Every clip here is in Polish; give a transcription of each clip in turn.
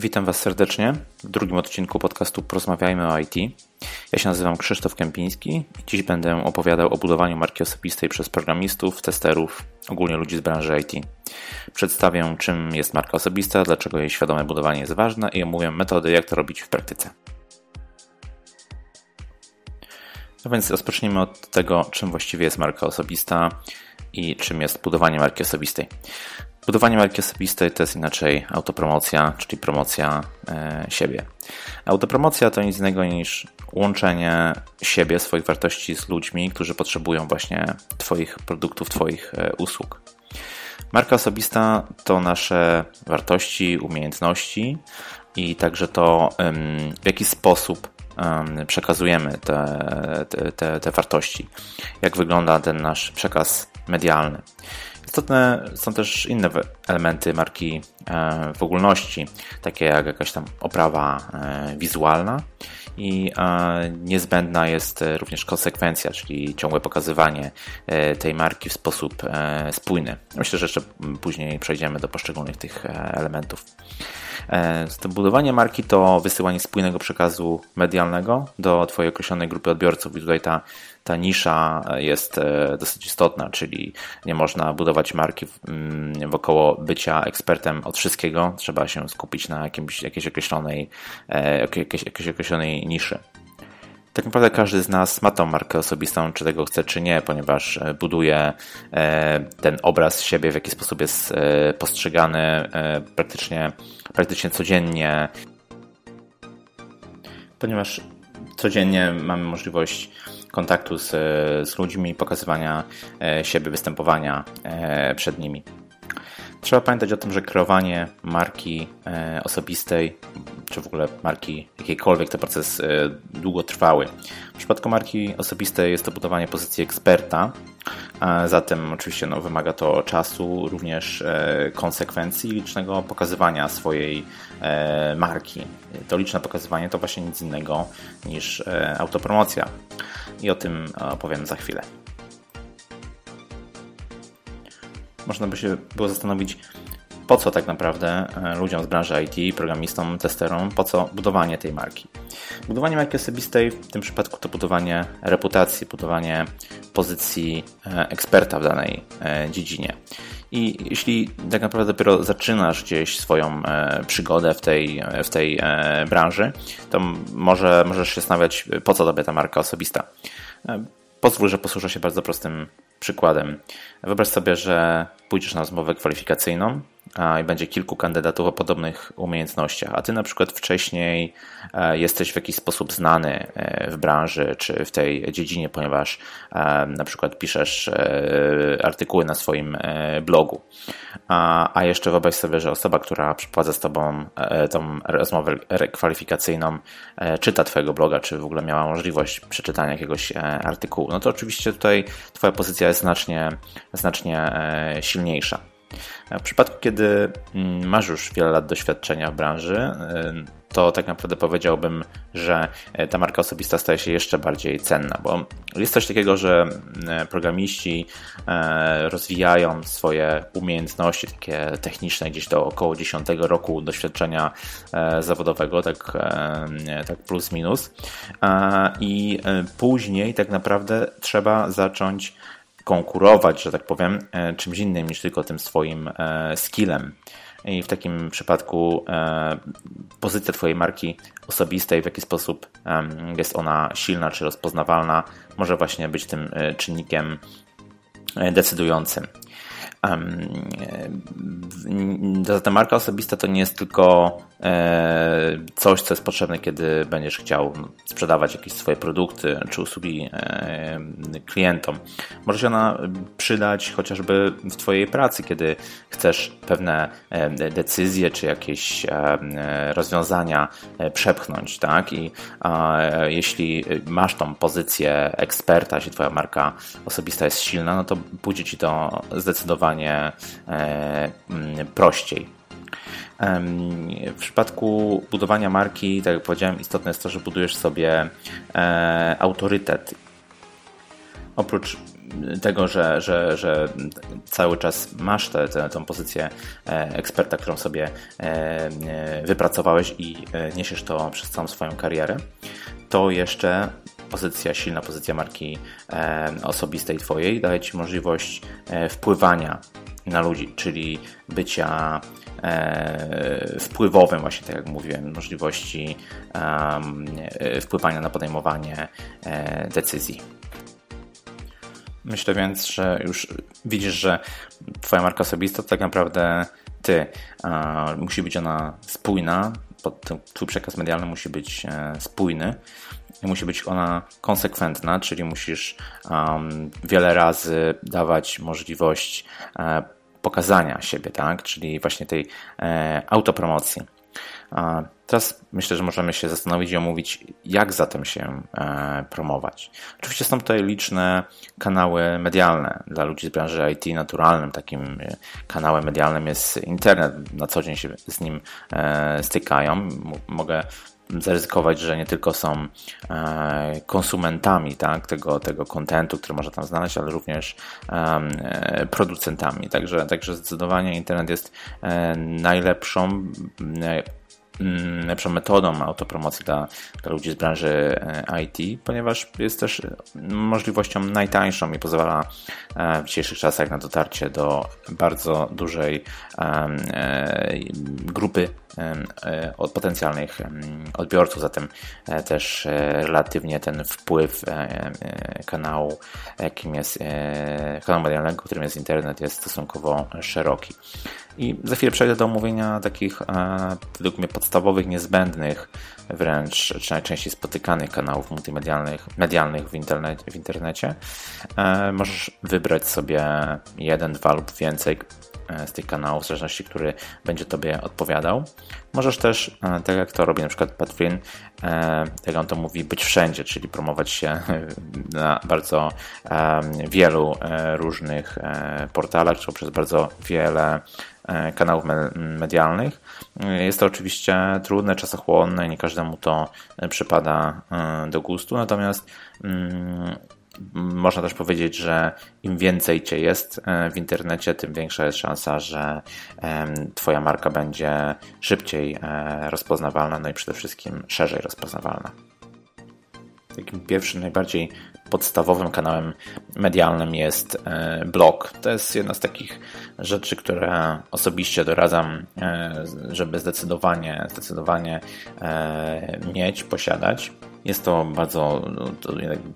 Witam Was serdecznie w drugim odcinku podcastu Porozmawiajmy o IT. Ja się nazywam Krzysztof Kępiński i dziś będę opowiadał o budowaniu marki osobistej przez programistów, testerów, ogólnie ludzi z branży IT. Przedstawię, czym jest marka osobista, dlaczego jej świadome budowanie jest ważne i omówię metody, jak to robić w praktyce. No więc rozpocznijmy od tego, czym właściwie jest marka osobista i czym jest budowanie marki osobistej. Budowanie marki osobistej to jest inaczej autopromocja, czyli promocja e, siebie. Autopromocja to nic innego niż łączenie siebie, swoich wartości z ludźmi, którzy potrzebują właśnie Twoich produktów, Twoich e, usług. Marka osobista to nasze wartości, umiejętności i także to, w jaki sposób przekazujemy te, te, te wartości, jak wygląda ten nasz przekaz medialny. Istotne są też inne elementy marki e, w ogólności, takie jak jakaś tam oprawa e, wizualna i e, niezbędna jest również konsekwencja, czyli ciągłe pokazywanie tej marki w sposób spójny. Myślę, że jeszcze później przejdziemy do poszczególnych tych elementów. Budowanie marki to wysyłanie spójnego przekazu medialnego do Twojej określonej grupy odbiorców i tutaj ta ta nisza jest e, dosyć istotna, czyli nie można budować marki mm, wokoło bycia ekspertem od wszystkiego. Trzeba się skupić na jakimś, jakiejś, określonej, e, jakiejś, jakiejś określonej niszy. Tak naprawdę każdy z nas ma tą markę osobistą, czy tego chce, czy nie, ponieważ e, buduje ten obraz siebie, w jaki sposób jest postrzegany praktycznie, praktycznie codziennie, ponieważ codziennie mamy możliwość kontaktu z, z ludźmi, pokazywania e, siebie, występowania e, przed nimi. Trzeba pamiętać o tym, że kreowanie marki e, osobistej, czy w ogóle marki jakiejkolwiek, to proces długotrwały. W przypadku marki osobistej jest to budowanie pozycji eksperta, zatem oczywiście no, wymaga to czasu, również konsekwencji i licznego pokazywania swojej marki. To liczne pokazywanie to właśnie nic innego niż autopromocja i o tym opowiem za chwilę. Można by się było zastanowić, po co tak naprawdę e, ludziom z branży IT, programistom, testerom, po co budowanie tej marki. Budowanie marki osobistej w tym przypadku to budowanie reputacji, budowanie pozycji e, eksperta w danej e, dziedzinie. I jeśli tak naprawdę dopiero zaczynasz gdzieś swoją przygodę w tej, w tej branży, to może możesz się zastanawiać, po co tobie ta marka osobista. Pozwól, że posłużę się bardzo prostym przykładem. Wyobraź sobie, że pójdziesz na rozmowę kwalifikacyjną i będzie kilku kandydatów o podobnych umiejętnościach, a ty na przykład wcześniej e, jesteś w jakiś sposób znany e, w branży czy w tej dziedzinie, ponieważ e, na przykład piszesz artykuły na swoim blogu. A jeszcze wyobraź sobie, że osoba, która przeprowadza z tobą tą rozmowę kwalifikacyjną, czyta twojego bloga, czy w ogóle miała możliwość przeczytania jakiegoś artykułu. No to oczywiście tutaj twoja pozycja jest znacznie, znacznie silniejsza. W przypadku, kiedy mm, masz już wiele lat doświadczenia w branży, y, to tak naprawdę powiedziałbym, że e, ta marka osobista staje się jeszcze bardziej cenna, bo jest coś takiego, że mm, programiści rozwijają swoje umiejętności takie techniczne gdzieś do około 10 roku doświadczenia zawodowego, tak, tak plus minus. I później tak naprawdę trzeba zacząć konkurować, że tak powiem, e, czymś innym niż tylko tym swoim e, skillem. I w takim przypadku e, pozycja Twojej marki osobistej, w jaki sposób jest ona silna czy rozpoznawalna, może właśnie być tym czynnikiem decydującym. Ta marka osobista to nie jest tylko e, coś, co jest potrzebne, kiedy będziesz chciał sprzedawać jakieś swoje produkty czy usługi e, klientom. Może się ona przydać chociażby w Twojej pracy, kiedy chcesz pewne e, decyzje czy jakieś rozwiązania przepchnąć, tak? I jeśli masz tą pozycję eksperta, jeśli Twoja marka osobista jest silna, no to pójdzie Ci to zdecydowanie zdecydowanie e, mm, prościej. W przypadku budowania marki, tak jak powiedziałem, istotne jest to, że budujesz sobie e, autorytet. Oprócz tego, że, że, że cały czas masz tę tą pozycję eksperta, którą sobie wypracowałeś i niesiesz to przez całą swoją karierę, to jeszcze pozycja, silna pozycja marki osobistej Twojej daje Ci możliwość wpływania na ludzi, czyli bycia e, wpływowym, właśnie tak jak mówiłem, możliwości e, wpływania na podejmowanie e, decyzji. Myślę więc, że już widzisz, że Twoja marka osobista to tak naprawdę Ty. Musi być ona spójna, Twój przekaz medialny musi być spójny i musi być ona konsekwentna, czyli musisz um, wiele razy dawać możliwość e, pokazania siebie, tak? czyli właśnie tej e, autopromocji. Teraz myślę, że możemy się zastanowić i omówić, jak zatem się e, promować. Oczywiście są tutaj liczne kanały medialne dla ludzi z branży IT. Naturalnym takim e, kanałem medialnym jest internet. Na co dzień się z nim e, stykają. Mogę zaryzykować, że nie tylko są e, konsumentami tak, tego, tego kontentu, który można tam znaleźć, ale również e, producentami. Także, także zdecydowanie internet jest e, najlepszą lepszą metodą autopromocji dla, dla ludzi z branży IT, ponieważ jest też możliwością najtańszą i pozwala w dzisiejszych czasach na dotarcie do bardzo dużej grupy od potencjalnych odbiorców, zatem e, też e, relatywnie ten wpływ kanału, jakim jest kanału medialnego, którym jest internet, jest stosunkowo szeroki. I za chwilę przejdę do omówienia takich według mnie podstawowych, niezbędnych, wręcz czy najczęściej spotykanych kanałów multimedialnych medialnych w, internet, w internecie. Możesz wybrać sobie jeden, dwa lub więcej E, z tych kanałów, w zależności, który będzie Tobie odpowiadał. Możesz też, e, tak jak to robi na przykład Pat Flynn, e, jak on to mówi, być wszędzie, czyli promować się na bardzo wielu różnych portalach, czy przez bardzo wiele kanałów medialnych. Jest to oczywiście trudne, czasochłonne, nie każdemu to przypada do gustu, natomiast mm, można też powiedzieć, że im więcej cię jest e, w internecie, tym większa jest szansa, że Twoja marka będzie szybciej e, rozpoznawalna, no i przede wszystkim szerzej rozpoznawalna. Takim pierwszym, najbardziej podstawowym kanałem medialnym jest e, blog. To jest jedna z takich rzeczy, które osobiście doradzam, żeby zdecydowanie, zdecydowanie mieć, posiadać. Jest to bardzo, no,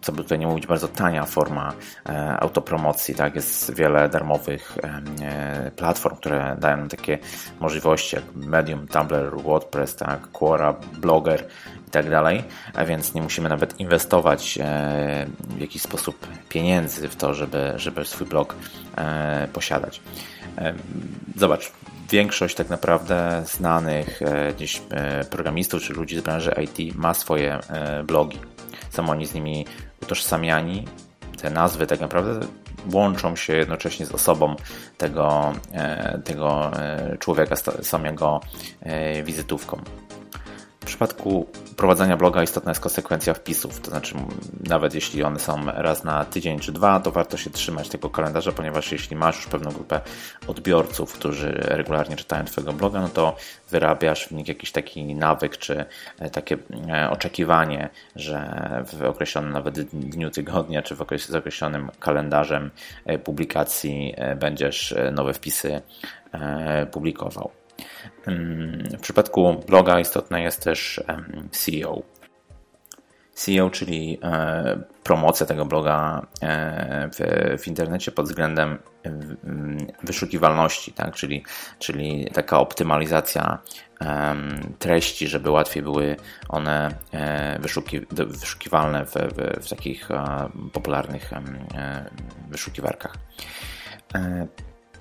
co by tutaj nie mówić, bardzo tania forma e, autopromocji. Tak? Jest wiele darmowych e, platform, które dają takie możliwości jak Medium, Tumblr, WordPress, tak? Quora, Blogger tak dalej, a więc nie musimy nawet inwestować e, w jakiś sposób pieniędzy w to, żeby, żeby swój blog posiadać. Zobacz, większość tak naprawdę znanych e, gdzieś e, programistów czy ludzi z branży IT ma swoje e, blogi. Są oni z nimi utożsamiani. Te nazwy tak naprawdę łączą się jednocześnie z osobą tego, tego człowieka, są jego wizytówką. W przypadku prowadzenia bloga istotna jest konsekwencja wpisów, to znaczy nawet jeśli one są raz na tydzień czy dwa, to warto się trzymać tego kalendarza, ponieważ jeśli masz już pewną grupę odbiorców, którzy regularnie czytają Twojego bloga, no to wyrabiasz w nich jakiś taki nawyk czy e, takie e, oczekiwanie, że w określonym nawet dniu tygodnia czy w okresie z określonym kalendarzem e, publikacji będziesz nowe wpisy publikował. W przypadku bloga istotne jest też SEO. SEO, czyli e, promocja tego bloga e, w, w, internecie pod względem wyszukiwalności, tak? czyli, czyli taka optymalizacja treści, żeby łatwiej były one e, wyszuki, wyszukiwalne w, w, w takich popularnych wyszukiwarkach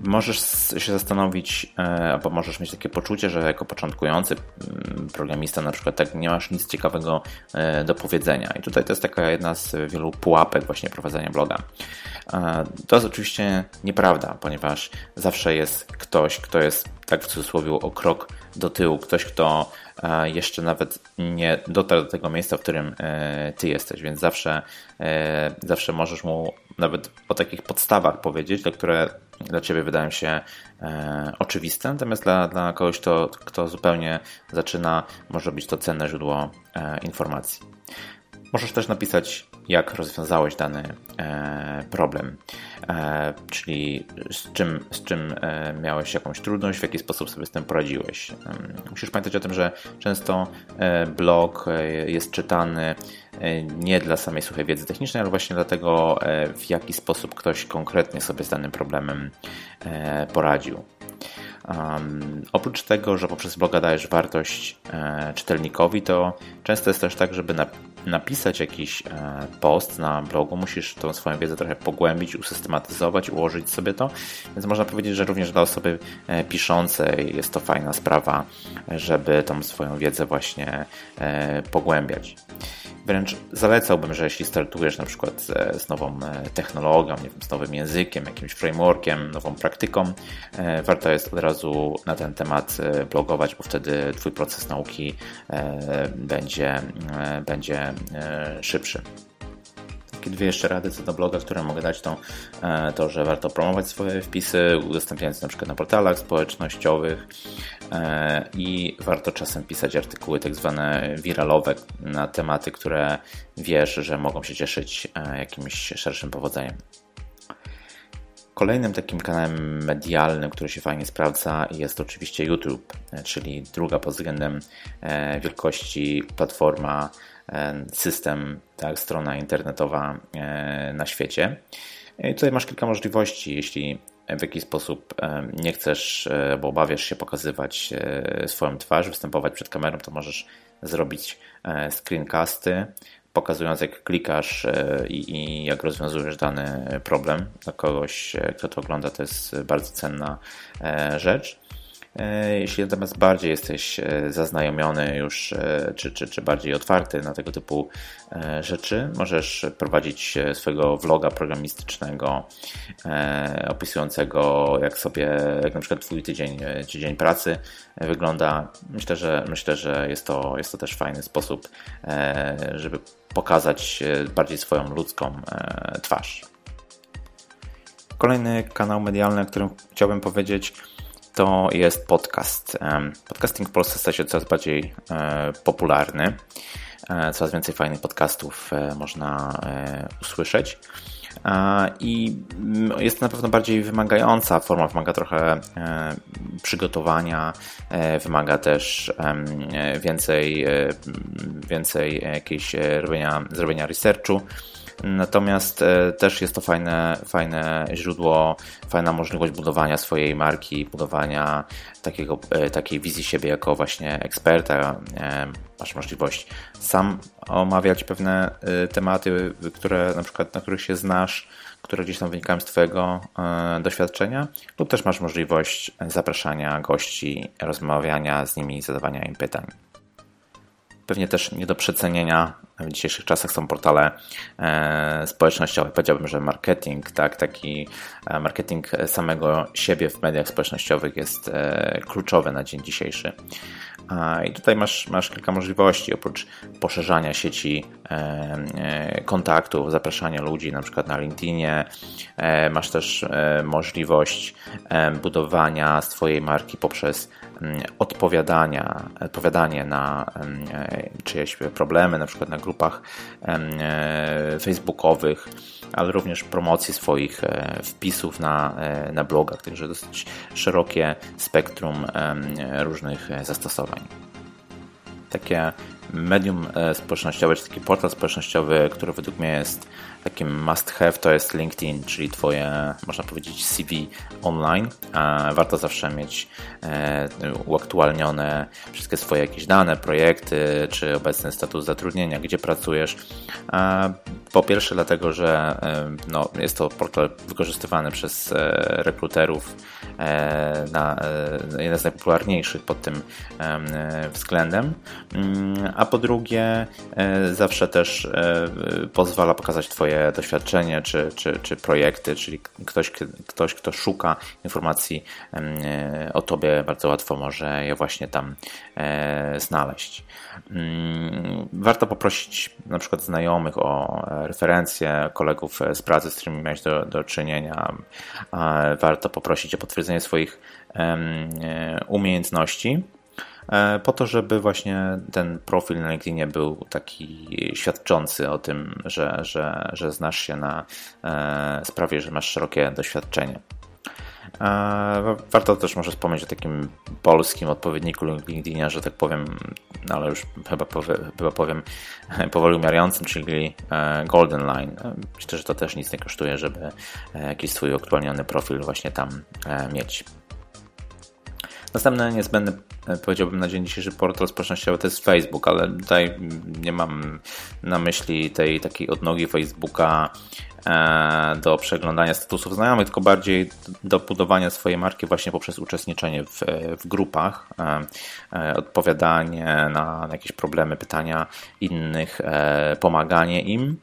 możesz się zastanowić, e, albo możesz mieć takie poczucie, że jako początkujący mm, programista na przykład tak nie masz nic ciekawego e, do powiedzenia. I tutaj to jest taka jedna z wielu pułapek właśnie prowadzenia bloga. E, to jest oczywiście nieprawda, ponieważ zawsze jest ktoś, kto jest tak w cudzysłowie o krok do tyłu, ktoś, kto jeszcze nawet nie dotarł do tego miejsca, w którym ty jesteś, więc zawsze, zawsze możesz mu nawet o takich podstawach powiedzieć, które dla Ciebie wydają się oczywiste, natomiast dla, dla kogoś, kto, kto zupełnie zaczyna, może być to cenne źródło informacji. Możesz też napisać, jak rozwiązałeś dany e, problem, e, czyli z czym, z czym e, miałeś jakąś trudność, w jaki sposób sobie z tym poradziłeś. Musisz pamiętać o tym, że często blog jest czytany nie dla samej suchej wiedzy technicznej, ale właśnie dlatego, w jaki sposób ktoś konkretnie sobie z danym problemem poradził. Um, oprócz tego, że poprzez bloga dajesz wartość e, czytelnikowi, to często jest też tak, żeby na, napisać jakiś e, post na blogu, musisz tą swoją wiedzę trochę pogłębić, usystematyzować, ułożyć sobie to. Więc można powiedzieć, że również dla osoby e, piszącej jest to fajna sprawa, żeby tą swoją wiedzę właśnie e, pogłębiać. Wręcz zalecałbym, że jeśli startujesz na przykład z nową e, technologią, nie wiem, z nowym językiem, jakimś frameworkiem, nową praktyką, e, warto jest od razu na ten temat e, blogować, bo wtedy Twój proces nauki będzie, będzie szybszy takie dwie jeszcze rady co do bloga, które mogę dać, to to, że warto promować swoje wpisy, udostępniając na przykład na portalach społecznościowych, E, i warto czasem pisać artykuły tak zwane wiralowe na tematy, które wiesz, że mogą się cieszyć e, jakimś szerszym powodzeniem. Kolejnym takim kanałem medialnym, który się fajnie sprawdza, jest oczywiście YouTube, e, czyli druga pod względem wielkości platforma, system, tak, strona internetowa na świecie. I tutaj masz kilka możliwości, jeśli w jaki sposób nie chcesz, e, bo obawiasz się pokazywać e, swoją twarz, występować przed kamerą, to możesz zrobić e, screencasty, pokazując jak klikasz i, i, jak rozwiązujesz dany problem. Dla kogoś, kto to ogląda, to jest bardzo cenna rzecz. E, jeśli natomiast bardziej jesteś e, zaznajomiony już, e, czy, czy, czy bardziej otwarty na tego typu rzeczy, możesz prowadzić swojego vloga programistycznego opisującego jak sobie, jak na przykład twój tydzień, tydzień pracy wygląda. Myślę, że myślę, że jest to, jest to też fajny sposób, żeby pokazać bardziej swoją ludzką twarz. Kolejny kanał medialny, o którym chciałbym powiedzieć, to jest podcast. Podcasting w Polsce staje się coraz bardziej e, popularny. E, coraz więcej fajnych podcastów e, można usłyszeć. I jest to na pewno bardziej wymagająca forma, wymaga trochę przygotowania, wymaga też więcej, więcej jakiejś robienia, zrobienia researchu. Natomiast e, też jest to fajne, fajne źródło, fajna możliwość budowania swojej marki, budowania takiego, e, takiej wizji siebie jako właśnie eksperta. E, masz możliwość sam omawiać pewne tematy, które na przykład na których się znasz, które gdzieś tam wynikają z Twojego doświadczenia, lub też masz możliwość zapraszania gości, rozmawiania z nimi, zadawania im pytań. Pewnie też nie do przecenienia w dzisiejszych czasach są portale e, społecznościowe. Powiedziałbym, że marketing, tak, taki e, marketing samego siebie w mediach społecznościowych jest e, kluczowy na dzień dzisiejszy. I tutaj masz, masz kilka możliwości, oprócz poszerzania sieci kontaktów, zapraszania ludzi na przykład na LinkedInie, masz też możliwość budowania swojej marki poprzez odpowiadania, odpowiadanie na czyjeś problemy, na przykład na grupach e, facebookowych, ale również promocji swoich e, wpisów na, e, na blogach, także dosyć szerokie spektrum różnych zastosowań. Takie medium społecznościowe, czy taki portal społecznościowy, który według mnie jest takim must have to jest LinkedIn, czyli Twoje, można powiedzieć, CV online. Warto zawsze mieć e, uaktualnione wszystkie swoje jakieś dane, projekty, czy obecny status zatrudnienia, gdzie pracujesz. Po pierwsze, dlatego, że e, no, jest to portal wykorzystywany przez e, rekruterów na jeden z najpopularniejszych pod tym względem. Mm, a po drugie, zawsze też pozwala pokazać Twoje swoje doświadczenie czy, czy, czy projekty, czyli ktoś, ktoś, kto szuka informacji o Tobie, bardzo łatwo może je właśnie tam znaleźć. Mm, warto poprosić na przykład znajomych o referencje, kolegów z pracy, z którymi miałeś do, do czynienia. Warto poprosić o potwierdzenie swoich umiejętności E, po to, żeby właśnie ten profil na LinkedInie był taki świadczący o tym, że, że, że znasz się na e, sprawie, że masz szerokie doświadczenie. E, warto też może wspomnieć o takim polskim odpowiedniku LinkedInie, że tak powiem, no ale już chyba, powie, chyba powiem powoli umierającym, czyli Golden Line. Myślę, że to też nic nie kosztuje, żeby jakiś swój aktualniony profil właśnie tam mieć. Następny niezbędny, e, powiedziałbym na dzień dzisiejszy portal społecznościowy to jest Facebook, ale tutaj nie mam na myśli tej takiej odnogi Facebooka e, do przeglądania statusów znajomych, tylko bardziej do budowania swojej marki właśnie poprzez uczestniczenie w, w grupach, e, odpowiadanie na jakieś problemy, pytania innych, pomaganie im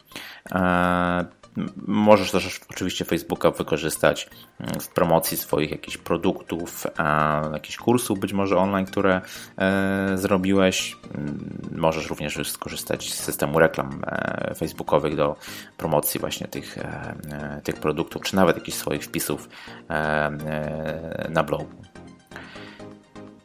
Możesz też oczywiście Facebooka wykorzystać mm, w promocji swoich jakichś produktów, jakichś kursów być może online, które e, zrobiłeś. Mm, możesz również skorzystać z systemu reklam e, facebookowych do promocji właśnie tych, e, tych produktów, czy nawet jakichś swoich wpisów na blogu.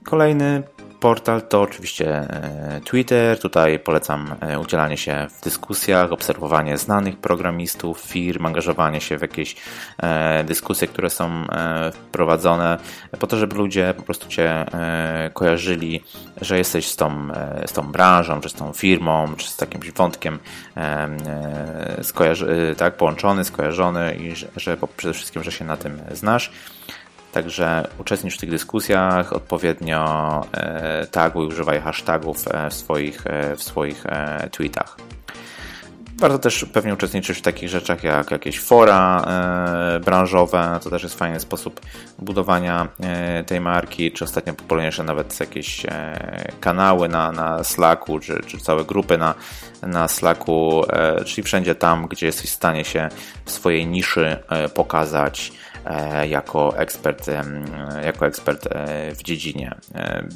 Kolejny portal to oczywiście e, Twitter. Tutaj polecam e, udzielanie się w dyskusjach, obserwowanie znanych programistów, firm, angażowanie się w jakieś e, dyskusje, które są prowadzone, po to, żeby ludzie po prostu Cię kojarzyli, że jesteś z tą, z tą branżą, czy z tą firmą, czy z takim wątkiem skojarzy, tak, połączony, skojarzony i że, że przede wszystkim, że się na tym znasz. Także uczestnicz w tych dyskusjach, odpowiednio e, taguj, używaj hashtagów e, w swoich, e, w swoich tweetach. Warto też pewnie uczestniczyć w takich rzeczach jak jakieś fora branżowe. To też jest fajny sposób budowania tej marki, czy ostatnio popularniejsze nawet jakieś kanały na, na Slacku, czy, czy całe grupy na, na Slacku, czyli wszędzie tam, gdzie jesteś w stanie się w swojej niszy pokazać E, jako ekspert, jako ekspert e, w dziedzinie. E,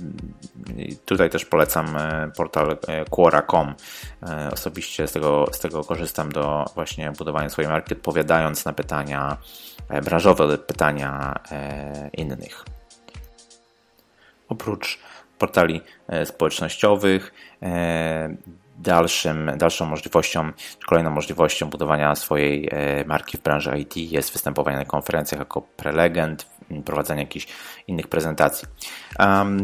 tutaj też polecam portal Quora.com. Osobiście z tego, z tego korzystam do właśnie budowania swojej marki, odpowiadając na pytania branżowe, pytania innych. Oprócz portali społecznościowych, dalszym, dalszą możliwością, kolejną możliwością budowania swojej e, marki w branży IT jest występowanie na konferencjach jako prelegent, prowadzenie jakichś innych prezentacji.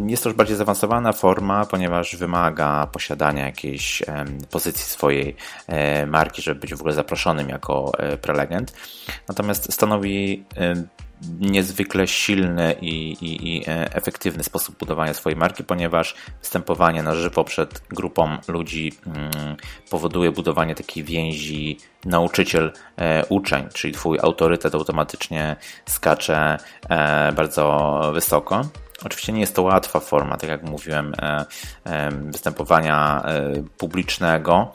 Jest to już bardziej zaawansowana forma, ponieważ wymaga posiadania jakiejś pozycji swojej e, marki, żeby być w ogóle zaproszonym jako e, prelegent. Natomiast stanowi niezwykle silny i, i, i, e, efektywny sposób budowania swojej marki, ponieważ występowanie na żywo przed grupą ludzi mm, powoduje budowanie takiej więzi nauczyciel-uczeń, e, czyli Twój autorytet automatycznie skacze e, bardzo wysoko. Oczywiście nie jest to łatwa forma, tak jak mówiłem, występowania publicznego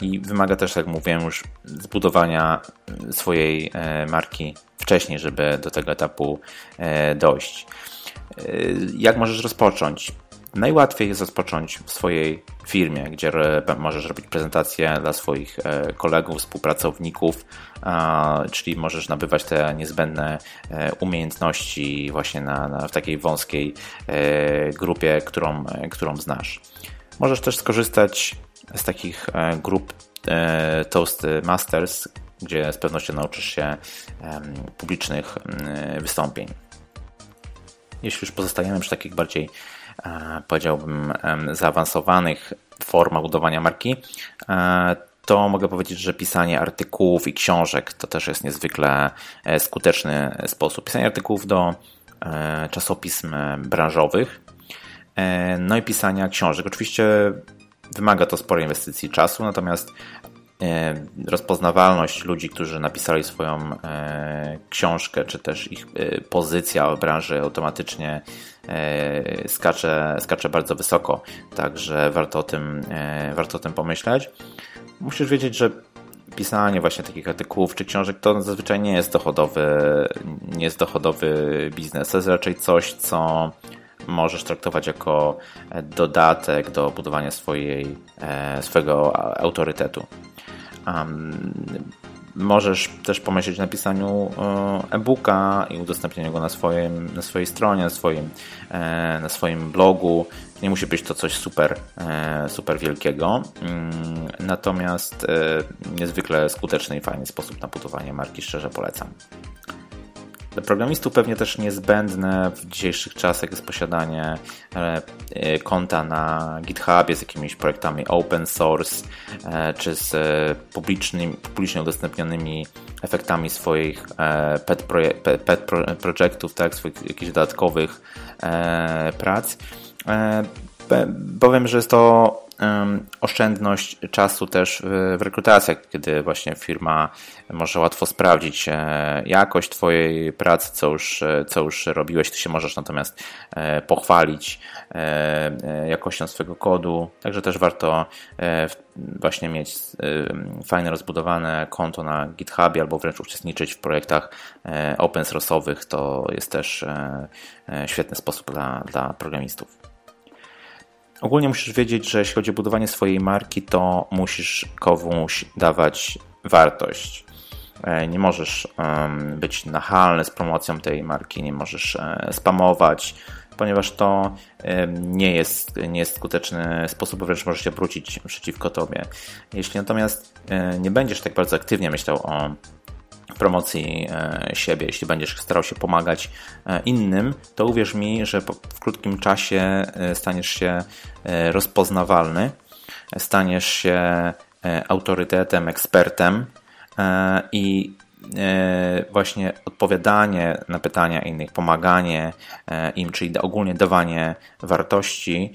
i wymaga też, jak mówiłem, już zbudowania swojej marki wcześniej, żeby do tego etapu e, dojść. E, jak możesz rozpocząć? Najłatwiej jest rozpocząć w swojej firmie, gdzie możesz robić prezentacje dla swoich e, kolegów, współpracowników, czyli możesz nabywać te niezbędne umiejętności właśnie na, na, w takiej wąskiej grupie, którą, którą znasz. Możesz też skorzystać z takich grup Toastmasters, gdzie z pewnością nauczysz się publicznych wystąpień. Jeśli już pozostajemy przy takich bardziej, e, powiedziałbym, zaawansowanych formach budowania marki, e, to mogę powiedzieć, że pisanie artykułów i książek to też jest niezwykle e, skuteczny sposób. Pisanie artykułów do czasopism branżowych, no i pisania książek. Oczywiście wymaga to sporej inwestycji czasu, natomiast rozpoznawalność ludzi, którzy napisali swoją e, książkę, czy też ich e, pozycja w branży automatycznie skacze, skacze bardzo wysoko. Także warto o tym, warto o tym pomyśleć. Musisz wiedzieć, że pisanie właśnie takich artykułów czy książek to zazwyczaj nie jest dochodowy, nie jest dochodowy biznes. To jest raczej coś, co możesz traktować jako dodatek do budowania swojej, e, swojego autorytetu. Możesz też pomyśleć o napisaniu e, e-booka i udostępnieniu go na, swoim, na swojej stronie, na swoim, e, na swoim blogu. Nie musi być to coś super, e, super wielkiego, mm, natomiast niezwykle skuteczny i fajny sposób na budowanie marki, szczerze polecam. Dla programistów pewnie też niezbędne w dzisiejszych czasach jest posiadanie e, konta na GitHubie z jakimiś projektami open source, e, czy z e, publicznymi, publicznie udostępnionymi efektami swoich pet, pet, pet tak, swoich jakichś dodatkowych prac. Powiem, że jest to oszczędność czasu też w rekrutacjach, kiedy właśnie firma może łatwo sprawdzić e, jakość Twojej pracy, co już, e, co już robiłeś. Ty się możesz natomiast e, pochwalić jakością swojego kodu. Także też warto właśnie mieć fajne, rozbudowane konto na GitHubie albo wręcz uczestniczyć w projektach open source'owych. To jest też świetny sposób dla, dla programistów. Ogólnie musisz wiedzieć, że jeśli chodzi o budowanie swojej marki, to musisz komuś dawać wartość. E, nie możesz być nachalny z promocją tej marki, nie możesz e, spamować, ponieważ to nie jest, nie jest skuteczny sposób, wręcz może się obrócić przeciwko tobie. Jeśli natomiast e, nie będziesz tak bardzo aktywnie myślał o promocji e, siebie, jeśli będziesz starał się pomagać e, innym, to uwierz mi, że w krótkim czasie e, staniesz się rozpoznawalny, staniesz się autorytetem, ekspertem i właśnie odpowiadanie na pytania innych, pomaganie im, czyli ogólnie dawanie wartości,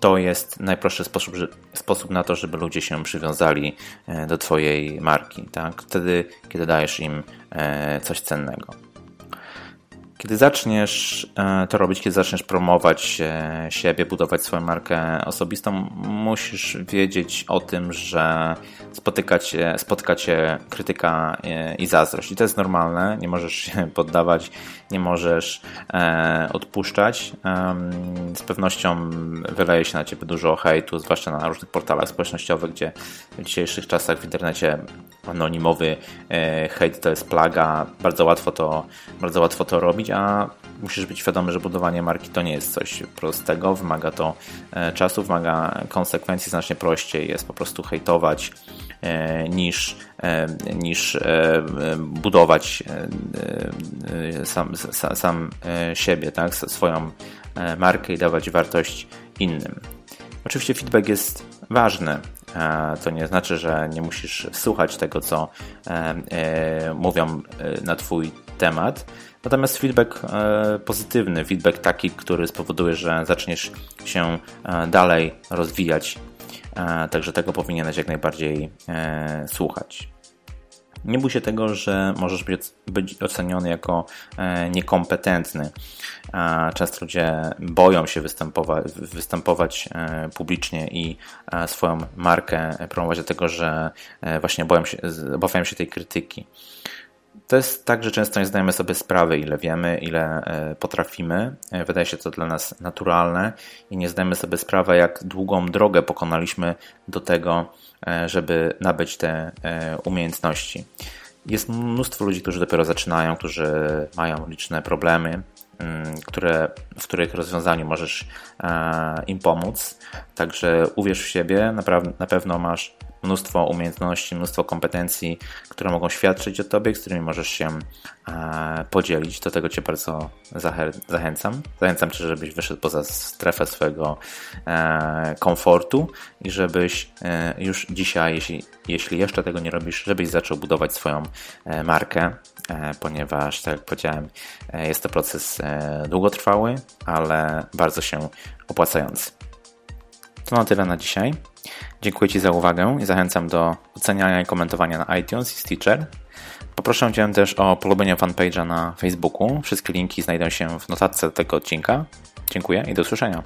to jest najprostszy sposób, sposób na to, żeby ludzie się przywiązali e, do Twojej marki. Tak? Wtedy, kiedy dajesz im e, coś cennego. Kiedy zaczniesz e, to robić, kiedy zaczniesz promować siebie, budować swoją markę osobistą, musisz wiedzieć o tym, że spotyka cię, spotka cię krytyka i zazdrość. I to jest normalne, nie możesz się poddawać, nie możesz e, odpuszczać. E, z pewnością wyleje się na ciebie dużo hejtu, zwłaszcza na różnych portalach społecznościowych, gdzie w dzisiejszych czasach w internecie anonimowy e, hejt to jest plaga. Bardzo łatwo to, bardzo łatwo to robić, a musisz być świadomy, że budowanie marki to nie jest coś prostego, wymaga to e, czasu, wymaga konsekwencji, znacznie prościej jest po prostu hejtować e, niż, niż budować sam, sam siebie, tak? swoją markę i dawać wartość innym. Oczywiście feedback jest ważny. To nie znaczy, że nie musisz słuchać tego, co mówią na Twój temat. Natomiast feedback e, pozytywny, feedback taki, który spowoduje, że zaczniesz się e, dalej rozwijać, e, także tego powinieneś jak najbardziej słuchać. Nie bój się tego, że możesz być, być oceniony jako niekompetentny. Często ludzie boją się występować, występować publicznie i swoją markę promować, dlatego że właśnie boją się, obawiają się tej krytyki to jest tak, że często nie zdajemy sobie sprawy, ile wiemy, ile e, potrafimy. E, wydaje się to dla nas naturalne i nie zdajemy sobie sprawy, jak długą drogę pokonaliśmy do tego, e, żeby nabyć te umiejętności. Jest mnóstwo ludzi, którzy dopiero zaczynają, którzy mają liczne problemy, mm, które, w których rozwiązaniu możesz im pomóc. Także uwierz w siebie, na pewno masz mnóstwo umiejętności, mnóstwo kompetencji, które mogą świadczyć o Tobie, z którymi możesz się e, podzielić. Do tego Cię bardzo zachęcam. Zachęcam Cię, żebyś wyszedł poza strefę swojego e, komfortu i żebyś e, już dzisiaj, jeśli, jeśli jeszcze tego nie robisz, żebyś zaczął budować swoją markę, ponieważ, tak jak powiedziałem, jest to proces długotrwały, ale bardzo się opłacający. To na tyle na dzisiaj. Dziękuję Ci za uwagę i zachęcam do oceniania i komentowania na iTunes i Stitcher. Poproszę Cię też o polubienie fanpage'a na Facebooku. Wszystkie linki znajdą się w notatce tego odcinka. Dziękuję i do usłyszenia.